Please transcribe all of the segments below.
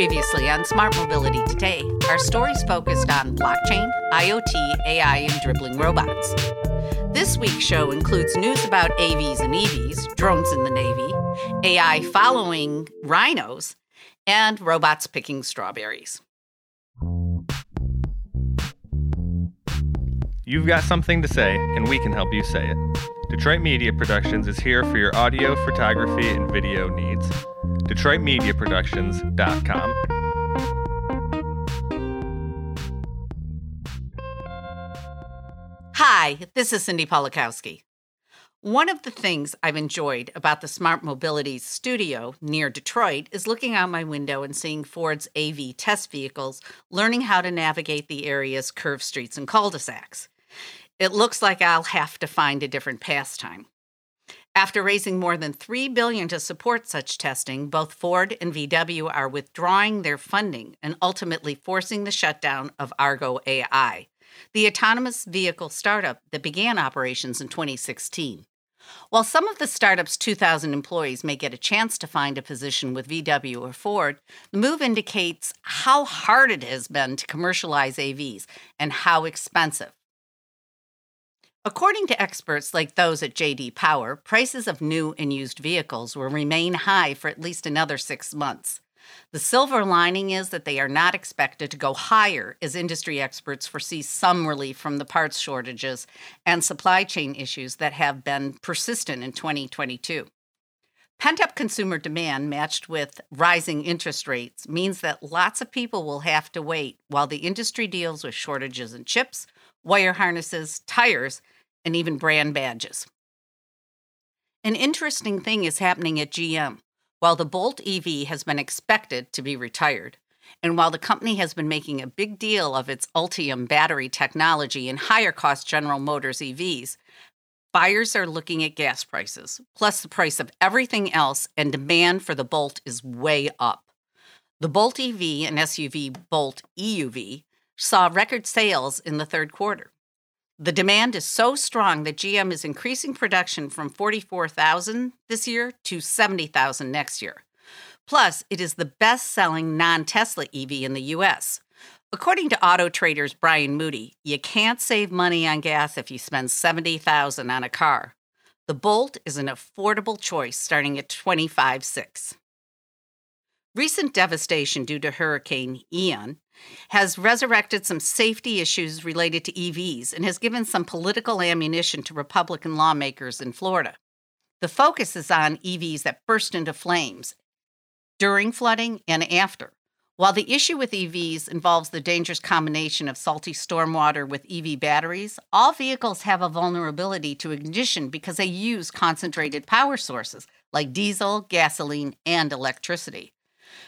Previously on Smart Mobility Today, our stories focused on blockchain, IoT, AI, and dribbling robots. This week's show includes news about AVs and EVs, drones in the Navy, AI following rhinos, and robots picking strawberries. You've got something to say, and we can help you say it. Detroit Media Productions is here for your audio, photography, and video needs. DetroitMediaProductions.com. Hi, this is Cindy Polakowski. One of the things I've enjoyed about the Smart Mobility studio near Detroit is looking out my window and seeing Ford's AV test vehicles learning how to navigate the area's curved streets and cul de sacs. It looks like I'll have to find a different pastime. After raising more than 3 billion to support such testing, both Ford and VW are withdrawing their funding and ultimately forcing the shutdown of Argo AI, the autonomous vehicle startup that began operations in 2016. While some of the startup's 2,000 employees may get a chance to find a position with VW or Ford, the move indicates how hard it has been to commercialize AVs and how expensive. According to experts like those at JD Power, prices of new and used vehicles will remain high for at least another six months. The silver lining is that they are not expected to go higher as industry experts foresee some relief from the parts shortages and supply chain issues that have been persistent in 2022. Pent up consumer demand matched with rising interest rates means that lots of people will have to wait while the industry deals with shortages in chips, wire harnesses, tires, and even brand badges. An interesting thing is happening at GM. While the Bolt EV has been expected to be retired, and while the company has been making a big deal of its Ultium battery technology and higher cost General Motors EVs, buyers are looking at gas prices, plus the price of everything else, and demand for the Bolt is way up. The Bolt EV and SUV Bolt EUV saw record sales in the third quarter. The demand is so strong that GM is increasing production from 44,000 this year to 70,000 next year. Plus, it is the best selling non Tesla EV in the US. According to Auto Trader's Brian Moody, you can't save money on gas if you spend 70,000 on a car. The Bolt is an affordable choice starting at 25.6. Recent devastation due to Hurricane Ian has resurrected some safety issues related to EVs and has given some political ammunition to Republican lawmakers in Florida. The focus is on EVs that burst into flames during flooding and after. While the issue with EVs involves the dangerous combination of salty stormwater with EV batteries, all vehicles have a vulnerability to ignition because they use concentrated power sources like diesel, gasoline, and electricity.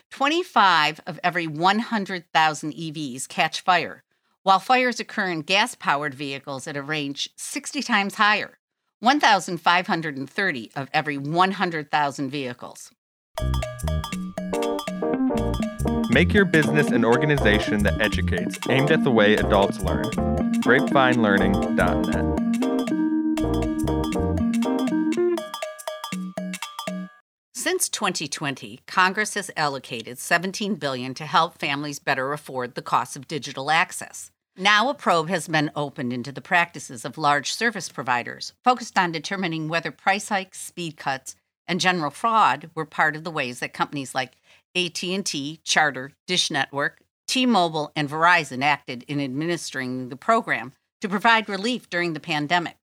25 of every 100,000 EVs catch fire, while fires occur in gas powered vehicles at a range 60 times higher 1,530 of every 100,000 vehicles. Make your business an organization that educates, aimed at the way adults learn. GrapevineLearning.net. Since 2020, Congress has allocated 17 billion to help families better afford the cost of digital access. Now a probe has been opened into the practices of large service providers, focused on determining whether price hikes, speed cuts, and general fraud were part of the ways that companies like AT&T, Charter, Dish Network, T-Mobile, and Verizon acted in administering the program to provide relief during the pandemic.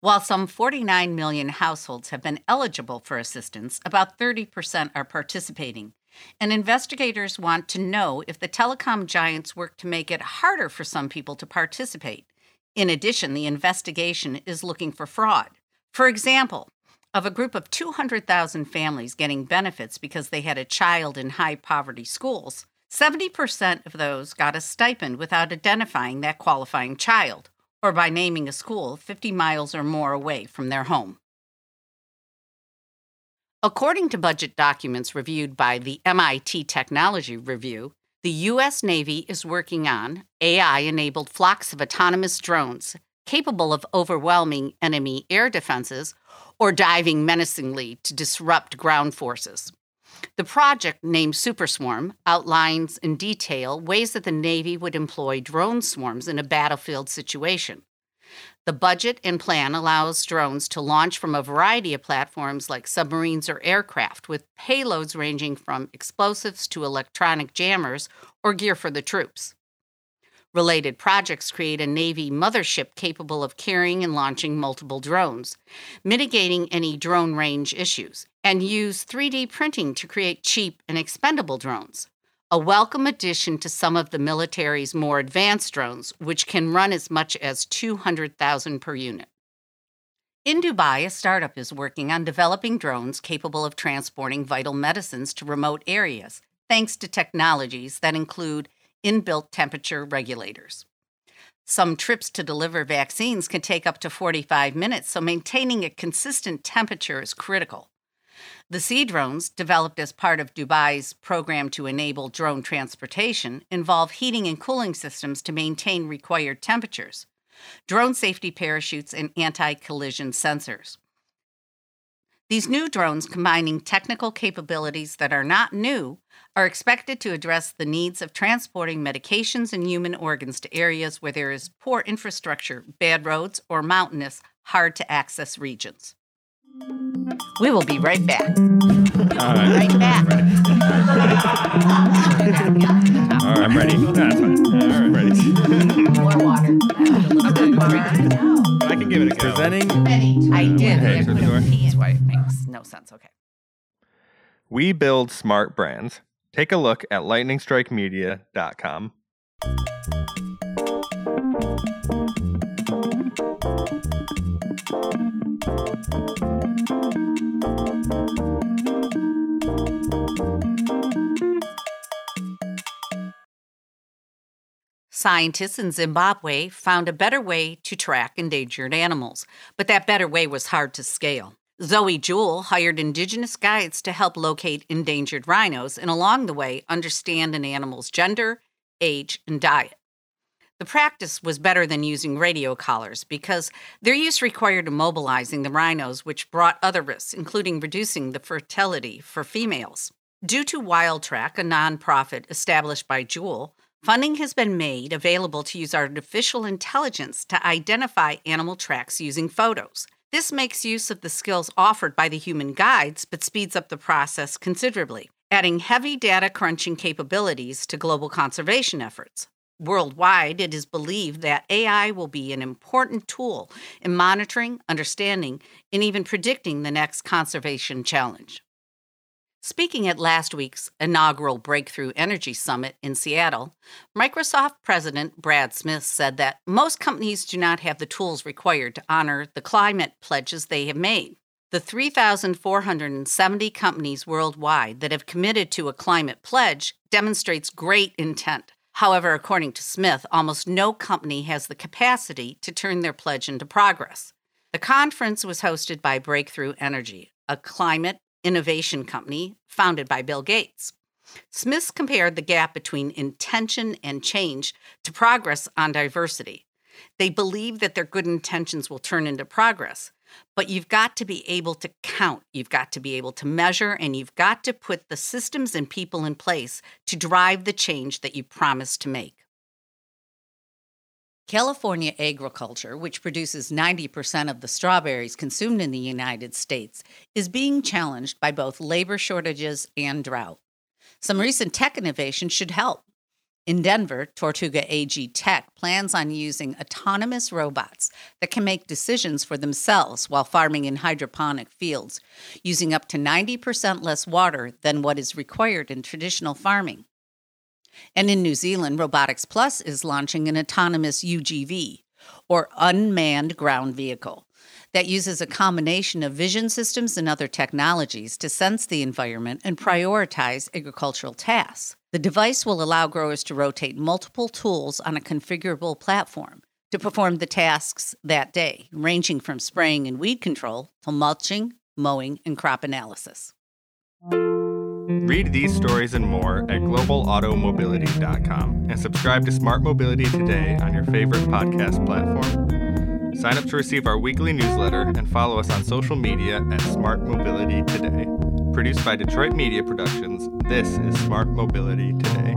While some 49 million households have been eligible for assistance, about 30% are participating. And investigators want to know if the telecom giants work to make it harder for some people to participate. In addition, the investigation is looking for fraud. For example, of a group of 200,000 families getting benefits because they had a child in high poverty schools, 70% of those got a stipend without identifying that qualifying child or by naming a school 50 miles or more away from their home. According to budget documents reviewed by the MIT Technology Review, the U.S. Navy is working on AI enabled flocks of autonomous drones capable of overwhelming enemy air defenses or diving menacingly to disrupt ground forces. The project, named Superswarm, outlines in detail ways that the Navy would employ drone swarms in a battlefield situation. The budget and plan allows drones to launch from a variety of platforms like submarines or aircraft, with payloads ranging from explosives to electronic jammers or gear for the troops. Related projects create a Navy mothership capable of carrying and launching multiple drones, mitigating any drone range issues, and use 3D printing to create cheap and expendable drones a welcome addition to some of the military's more advanced drones, which can run as much as 200,000 per unit. In Dubai, a startup is working on developing drones capable of transporting vital medicines to remote areas, thanks to technologies that include inbuilt temperature regulators. Some trips to deliver vaccines can take up to 45 minutes, so maintaining a consistent temperature is critical. The Sea drones, developed as part of Dubai's program to enable drone transportation, involve heating and cooling systems to maintain required temperatures, drone safety parachutes, and anti collision sensors. These new drones, combining technical capabilities that are not new, are expected to address the needs of transporting medications and human organs to areas where there is poor infrastructure, bad roads, or mountainous, hard to access regions. We will be right back. All right. Right back. All right. I'm ready. That's fine. All right. Ready. More water. I can give it a go. Presenting I did. Okay, I so put the a door. P. That's why it makes no sense. Okay. We Build Smart Brands. Take a look at lightningstrikemedia.com. Scientists in Zimbabwe found a better way to track endangered animals, but that better way was hard to scale. Zoe Jewell hired indigenous guides to help locate endangered rhinos and along the way understand an animal's gender, age, and diet. The practice was better than using radio collars because their use required immobilizing the rhinos, which brought other risks, including reducing the fertility for females. Due to Wild Track, a nonprofit established by Jewell, funding has been made available to use artificial intelligence to identify animal tracks using photos. This makes use of the skills offered by the human guides, but speeds up the process considerably, adding heavy data crunching capabilities to global conservation efforts. Worldwide, it is believed that AI will be an important tool in monitoring, understanding, and even predicting the next conservation challenge. Speaking at last week's inaugural Breakthrough Energy Summit in Seattle, Microsoft President Brad Smith said that most companies do not have the tools required to honor the climate pledges they have made. The 3,470 companies worldwide that have committed to a climate pledge demonstrates great intent. However, according to Smith, almost no company has the capacity to turn their pledge into progress. The conference was hosted by Breakthrough Energy, a climate innovation company founded by Bill Gates. Smith compared the gap between intention and change to progress on diversity. They believe that their good intentions will turn into progress, but you've got to be able to count, you've got to be able to measure, and you've got to put the systems and people in place to drive the change that you promised to make. California agriculture, which produces 90% of the strawberries consumed in the United States, is being challenged by both labor shortages and drought. Some recent tech innovation should help. In Denver, Tortuga AG Tech plans on using autonomous robots that can make decisions for themselves while farming in hydroponic fields, using up to 90% less water than what is required in traditional farming. And in New Zealand, Robotics Plus is launching an autonomous UGV, or unmanned ground vehicle, that uses a combination of vision systems and other technologies to sense the environment and prioritize agricultural tasks. The device will allow growers to rotate multiple tools on a configurable platform to perform the tasks that day, ranging from spraying and weed control to mulching, mowing, and crop analysis. Read these stories and more at globalautomobility.com and subscribe to Smart Mobility today on your favorite podcast platform. Sign up to receive our weekly newsletter and follow us on social media at Smart Mobility Today. Produced by Detroit Media Productions, this is Smart Mobility Today.